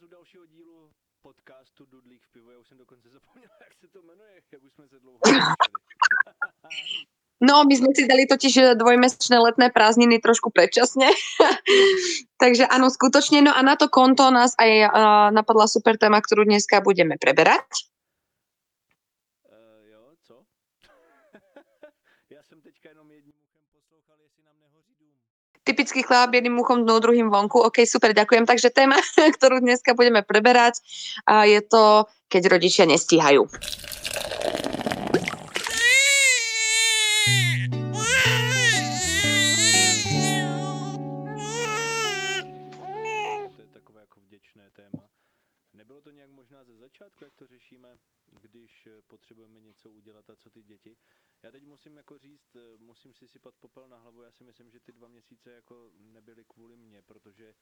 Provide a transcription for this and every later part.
vás u dalšího dílu podcastu Dudlík v pivu. Já už jsem dokonce zapomněl, jak se to jmenuje, jak už jsme se dlouho No, my sme si dali totiž dvojmesačné letné prázdniny trošku predčasne. Takže áno, skutočne. No a na to konto nás aj uh, napadla super téma, ktorú dneska budeme preberať. Uh, jo, co? Já jsem teďka jenom jedním uchem poslouchal, jestli nám nehoří dům. Typický chlap jedným uchom dnou, druhým vonku. OK, super, ďakujem. Takže téma, ktorú dneska budeme preberať, je to, keď rodičia nestíhajú. začátku, jak to řešíme, když potřebujeme něco udělat a co ty děti. Já teď musím jako říct, eh, musím si sypat popel na hlavu, já si myslím, že ty dva měsíce jako nebyly kvůli mně, protože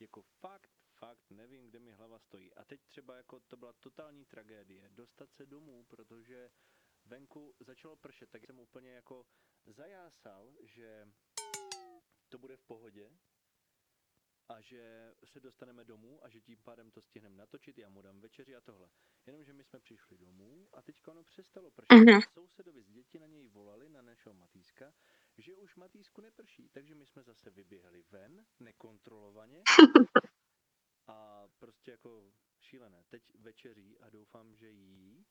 jako fakt, fakt nevím, kde mi hlava stojí. A teď třeba jako to byla totální tragédie, dostat se domů, protože venku začalo pršet, tak jsem úplně jako zajásal, že to bude v pohodě, a že se dostaneme domů a že tím pádem to stihneme natočit, já mu dám večeři a tohle. Jenomže my jsme přišli domů a teďka ono přestalo pršet. Uh-huh. Sousedovi z děti na něj volali, na našeho Matýska, že už Matýsku neprší, takže my jsme zase vyběhli ven, nekontrolovaně a prostě jako šílené. Teď večeří a doufám, že jí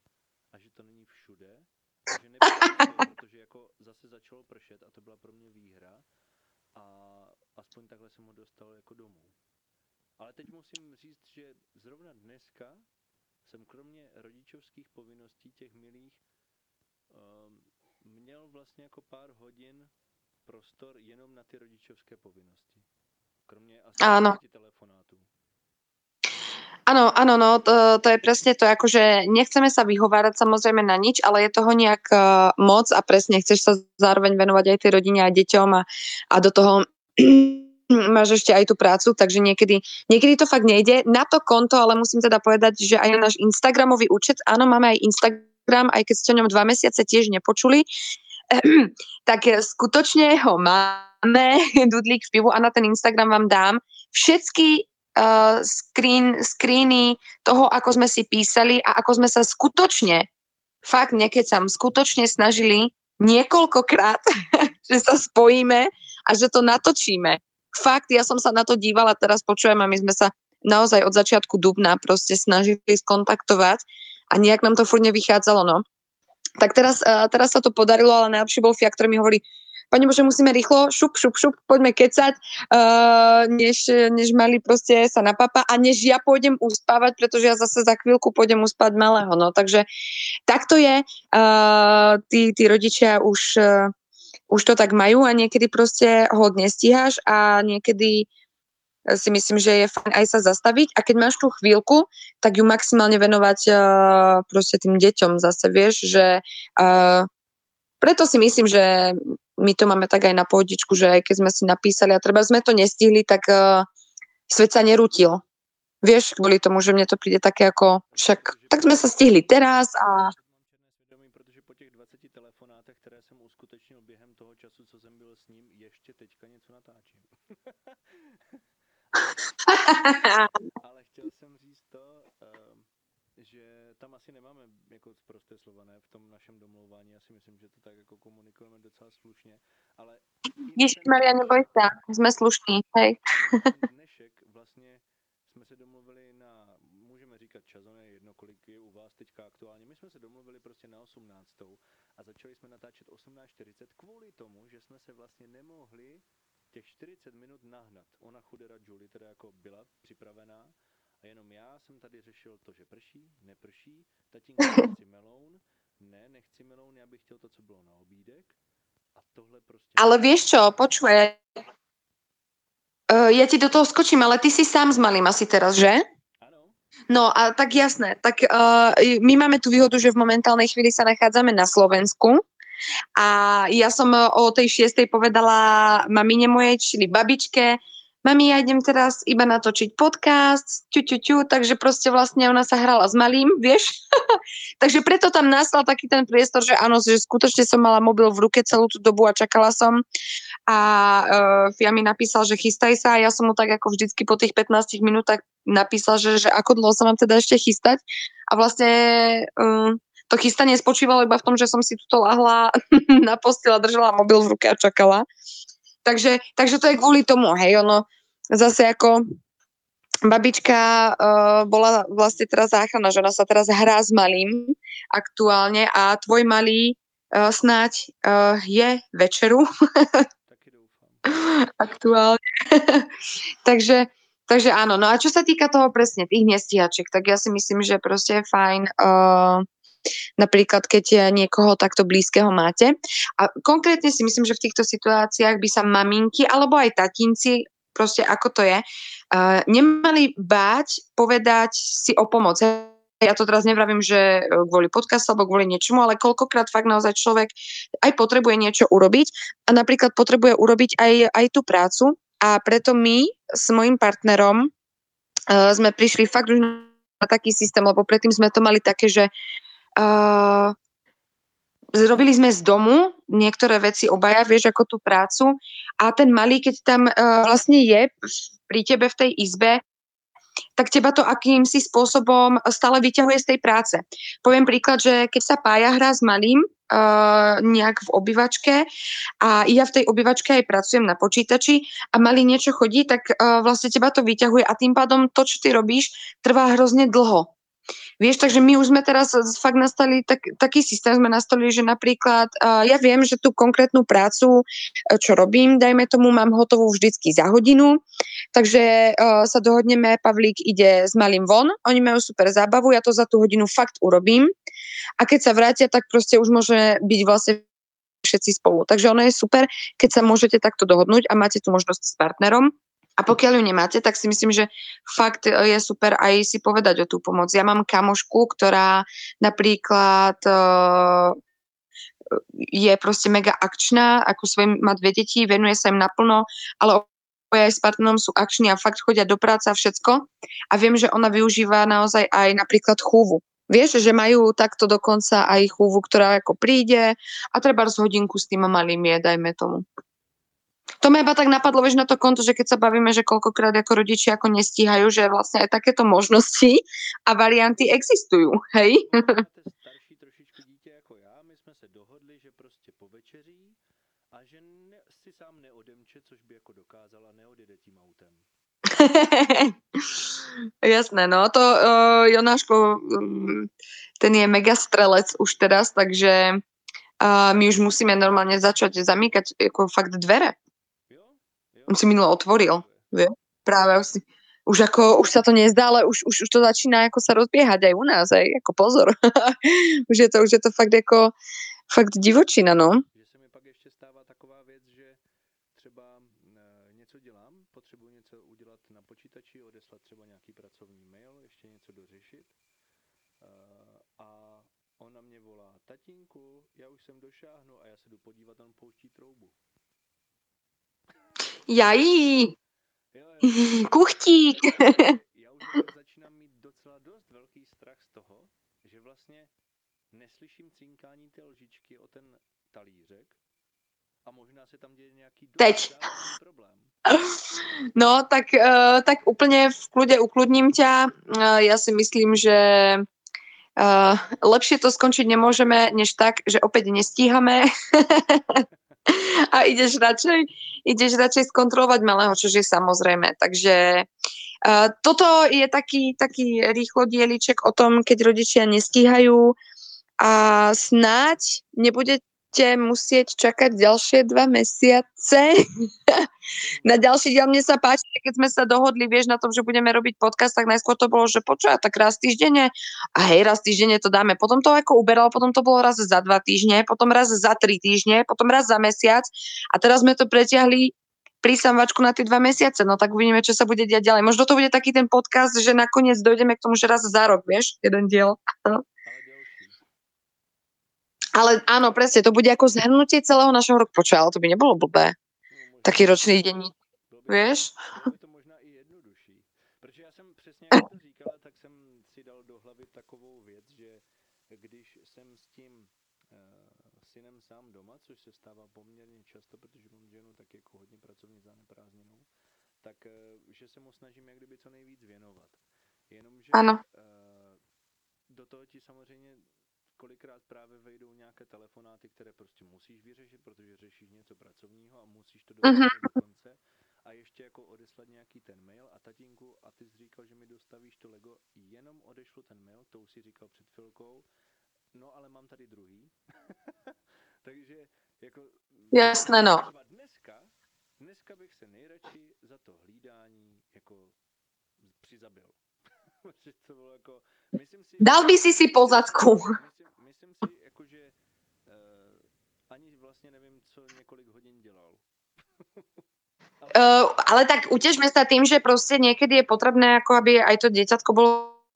a že to není všude, že nebylo, protože jako zase začalo pršet a to byla pro mě výhra a aspoň takhle jsem ho dostal jako domů. Ale teď musím říct, že zrovna dneska jsem kromě rodičovských povinností těch milých um, měl vlastně jako pár hodin prostor jenom na ty rodičovské povinnosti. Kromě asi ano. telefonátů. Áno, áno, no, to, to je presne to, akože nechceme sa vyhovárať samozrejme na nič, ale je toho nejak uh, moc a presne chceš sa zároveň venovať aj tej rodine a deťom a, a do toho máš ešte aj tú prácu, takže niekedy, niekedy to fakt nejde. Na to konto, ale musím teda povedať, že aj náš Instagramový účet, áno, máme aj Instagram, aj keď ste o ňom dva mesiace tiež nepočuli, tak skutočne ho máme, Dudlík v pivu a na ten Instagram vám dám všetky uh, screen, screeny toho, ako sme si písali a ako sme sa skutočne, fakt nekecam, skutočne snažili niekoľkokrát, že sa spojíme a že to natočíme. Fakt, ja som sa na to dívala, teraz počujem a my sme sa naozaj od začiatku dubna proste snažili skontaktovať a nejak nám to furt nevychádzalo, no. Tak teraz, teraz sa to podarilo, ale najlepší bol Fia, ktorý mi hovorí, pani Bože, musíme rýchlo, šup, šup, šup, poďme kecať, uh, než, než mali proste sa na papa a než ja pôjdem uspávať, pretože ja zase za chvíľku pôjdem uspať malého. No, takže takto je. Uh, tí, tí rodičia už, uh, už to tak majú a niekedy proste ho nestíhaš a niekedy si myslím, že je fajn aj sa zastaviť a keď máš tú chvíľku, tak ju maximálne venovať uh, proste tým deťom zase, vieš, že uh, preto si myslím, že my to máme tak aj na pohodičku, že aj keď sme si napísali a treba sme to nestihli, tak uh, svet sa nerutil. Vieš, kvôli tomu, že mne to príde také ako, však tak sme sa stihli teraz a... Protože po těch 20 telefonátech, které jsem uskutečnil během toho času, co jsem byl s ním, ještě teďka něco natáčím. Ale chtěl jsem říct to, um, že tam asi nemáme jako prosté slova, ne, v tom našem domlouvání. Já si myslím, že to tak jako komunikujeme docela slušně, ale... Ježiš Maria, neboj sa, sme slušní, hej. Dnešek vlastně jsme se domluvili na, můžeme říkat čas, je jedno, kolik je u vás teďka aktuálně. My jsme se domluvili prostě na 18. a začali jsme natáčet 18.40 kvůli tomu, že jsme se vlastně nemohli těch 40 minut nahnat. Ona chudera Julie teda jako byla připravená, a jenom já jsem tady řešil to, že prší, neprší, tatínko nechci meloun, ne, nechci meloun, já bych chtěl to, co bylo na obídek. A tohle prostě... Ale vieš čo, počuje, uh, ja ti do toho skočím, ale ty si sám s malým asi teraz, že? No a tak jasné, tak uh, my máme tu výhodu, že v momentálnej chvíli sa nachádzame na Slovensku. A ja som o tej šiestej povedala mamine mojej, čili babičke, mami, ja idem teraz iba natočiť podcast, ťu, ťu, ťu, takže proste vlastne ona sa hrala s malým, vieš. takže preto tam nastal taký ten priestor, že áno, že skutočne som mala mobil v ruke celú tú dobu a čakala som. A uh, Fia mi napísal, že chystaj sa a ja som mu tak ako vždycky po tých 15 minútach napísal, že, že ako dlho sa mám teda ešte chystať. A vlastne uh, to chystanie spočívalo iba v tom, že som si tuto lahla na postel a držala mobil v ruke a čakala. Takže, takže to je kvôli tomu, hej, ono zase ako babička uh, bola vlastne teraz záchrana, že ona sa teraz hrá s malým aktuálne a tvoj malý uh, snáď uh, je večeru. aktuálne. takže, takže áno, no a čo sa týka toho presne, tých nestíhačiek, tak ja si myslím, že proste je fajn uh, napríklad keď niekoho takto blízkeho máte. A konkrétne si myslím, že v týchto situáciách by sa maminky alebo aj tatinci, proste ako to je, uh, nemali báť povedať si o pomoc. Ja to teraz nevravím, že kvôli podcastu alebo kvôli niečomu, ale koľkokrát fakt naozaj človek aj potrebuje niečo urobiť a napríklad potrebuje urobiť aj, aj tú prácu a preto my s mojim partnerom uh, sme prišli fakt už na taký systém, lebo predtým sme to mali také, že Uh, zrobili sme z domu niektoré veci obaja, vieš, ako tú prácu a ten malý, keď tam uh, vlastne je pri tebe v tej izbe, tak teba to akýmsi spôsobom stále vyťahuje z tej práce. Poviem príklad, že keď sa pája hrá s malým uh, nejak v obývačke a ja v tej obývačke aj pracujem na počítači a malý niečo chodí, tak uh, vlastne teba to vyťahuje a tým pádom to, čo ty robíš, trvá hrozne dlho. Vieš, takže my už sme teraz fakt nastali, tak, taký systém sme nastali, že napríklad uh, ja viem, že tú konkrétnu prácu, uh, čo robím, dajme tomu, mám hotovú vždycky za hodinu, takže uh, sa dohodneme, Pavlík ide s malým von, oni majú super zábavu, ja to za tú hodinu fakt urobím a keď sa vrátia, tak proste už môže byť vlastne všetci spolu. Takže ono je super, keď sa môžete takto dohodnúť a máte tu možnosť s partnerom. A pokiaľ ju nemáte, tak si myslím, že fakt je super aj si povedať o tú pomoc. Ja mám kamošku, ktorá napríklad uh, je proste mega akčná, ako svojim, má dve deti, venuje sa im naplno, ale aj s partnerom sú akční a fakt chodia do práce a všetko. A viem, že ona využíva naozaj aj napríklad chúvu. Vieš, že majú takto dokonca aj chúvu, ktorá ako príde a treba hodinku s tým malým je, dajme tomu. To ma iba tak napadlo, vieš, na to konto, že keď sa bavíme, že koľkokrát ako rodičia ako nestíhajú, že vlastne aj takéto možnosti a varianty existujú, hej? starší trošičku dítě jako já, my jsme se dohodli, že prostě povečeří a že ne, si sám neodemče, což by jako dokázala, neodjede tím autem. Jasné, no to uh, Jonáško, um, ten je mega strelec už teraz, takže uh, my už musíme normálne začať zamýkať ako fakt dvere on si minulo otvoril, vie? Práve už, si, už ako, už sa to nezdá, ale už, už, už to začína ako sa rozbiehať aj u nás, aj ako pozor. už, je to, už je to fakt ako, fakt divočina, no. Tatínku, já už jsem došáhnu a já se jdu podívat, on pouští troubu. Jají, kuchtík. Začínám mít docela dost velký strach z toho, že vlastně neslyším cinkání té lžičky o ten talířek a možná se tam děje nějaký Teď. No, tak, uh, tak úplne v kľude ukludním ťa. Uh, ja si myslím, že uh, lepšie to skončiť nemôžeme, než tak, že opäť nestíhame a ideš radšej, ideš radšej skontrolovať malého, čo je samozrejme. Takže uh, toto je taký, taký rýchlo dieliček o tom, keď rodičia nestíhajú a snáď nebude budete musieť čakať ďalšie dva mesiace na ďalší diel. Mne sa páči, keď sme sa dohodli, vieš, na tom, že budeme robiť podcast, tak najskôr to bolo, že počúva, tak raz týždenne a hej, raz týždenne to dáme. Potom to ako uberalo, potom to bolo raz za dva týždne, potom raz za tri týždne, potom raz za mesiac a teraz sme to pretiahli prísavačku na tie dva mesiace, no tak uvidíme, čo sa bude diať ďalej. Možno to bude taký ten podcast, že nakoniec dojdeme k tomu, že raz za rok, vieš, jeden diel. Ale áno, presne, to bude ako zhrnutie celého našeho roku. Počuj, ale to by nebolo blbé. Taký ročný by, vieš? bylo by to možná i jednodušší. Protože já jsem přesně, jak to říkala, tak jsem si dal do hlavy takovou věc, že když jsem s tím synem sám doma, což se stává poměrně často, protože mám ženu tak jako hodně pracovně zaneprázdněnou, tak že se mu snažím jak kdyby co nejvíc věnovat. Jenomže Ano. Do toho ti samozřejmě kolikrát právě vejdou nějaké telefonáty, které prostě musíš vyřešit, protože řešíš něco pracovního a musíš to dotáhnout Mhm. do konce. A ještě jako odeslat nějaký ten mail a tatínku, a ty jsi říkal, že mi dostavíš to Lego, jenom odešlu ten mail, to už si říkal před chvilkou, no ale mám tady druhý. Takže jako... Jasné, no. Dneska, dneska bych se nejradši za to hlídání jako přizabil. To bylo jako, myslím si, Dal by si si po zadku. Myslím, myslím si, jako, že uh, ani vlastně nevím, co několik hodin dělal. Uh, ale tak utežme sa tým, že proste niekedy je potrebné, ako aby aj to dieťatko bolo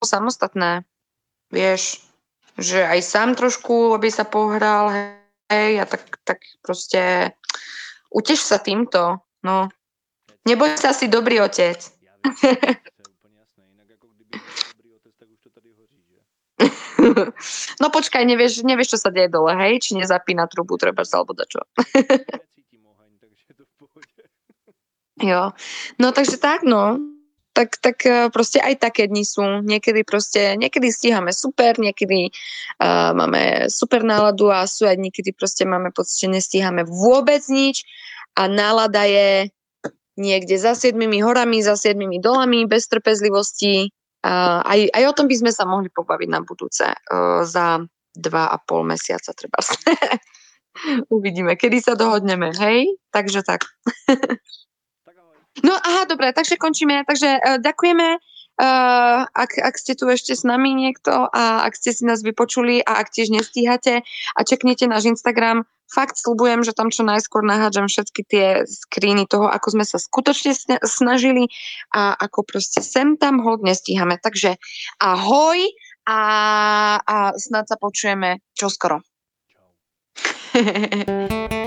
samostatné. Vieš, že aj sám trošku, aby sa pohral, hej, a tak, tak proste utež sa týmto, no. Neboj sa si dobrý otec. Já vím, to je úplně jasné. Jinak jako kdyby dobrý otec, tak už to tady hoří, že? No počkaj, nevieš, nevieš, čo sa deje dole, hej? Či nezapína trubu, treba sa alebo dačo. Jo. No takže tak, no. Tak, tak eh, proste aj také dni sú. Niekedy proste, niekedy stíhame super, niekedy uh, máme super náladu a sú aj dni, kedy proste máme pocit, že nestíhame vôbec nič a nálada je niekde za siedmimi horami, za siedmimi dolami, bez trpezlivosti. Aj, aj o tom by sme sa mohli pobaviť na budúce uh, za dva a pol mesiaca treba. Uvidíme, kedy sa dohodneme, hej? Takže tak. No aha, dobre, takže končíme. Takže uh, ďakujeme, uh, ak, ak ste tu ešte s nami niekto a ak ste si nás vypočuli a ak tiež nestíhate a čeknete náš Instagram, fakt slubujem, že tam čo najskôr nahádžem všetky tie screeny toho, ako sme sa skutočne sna- snažili a ako proste sem tam hod nestíhame. Takže ahoj a, a snad sa počujeme čoskoro. Čau.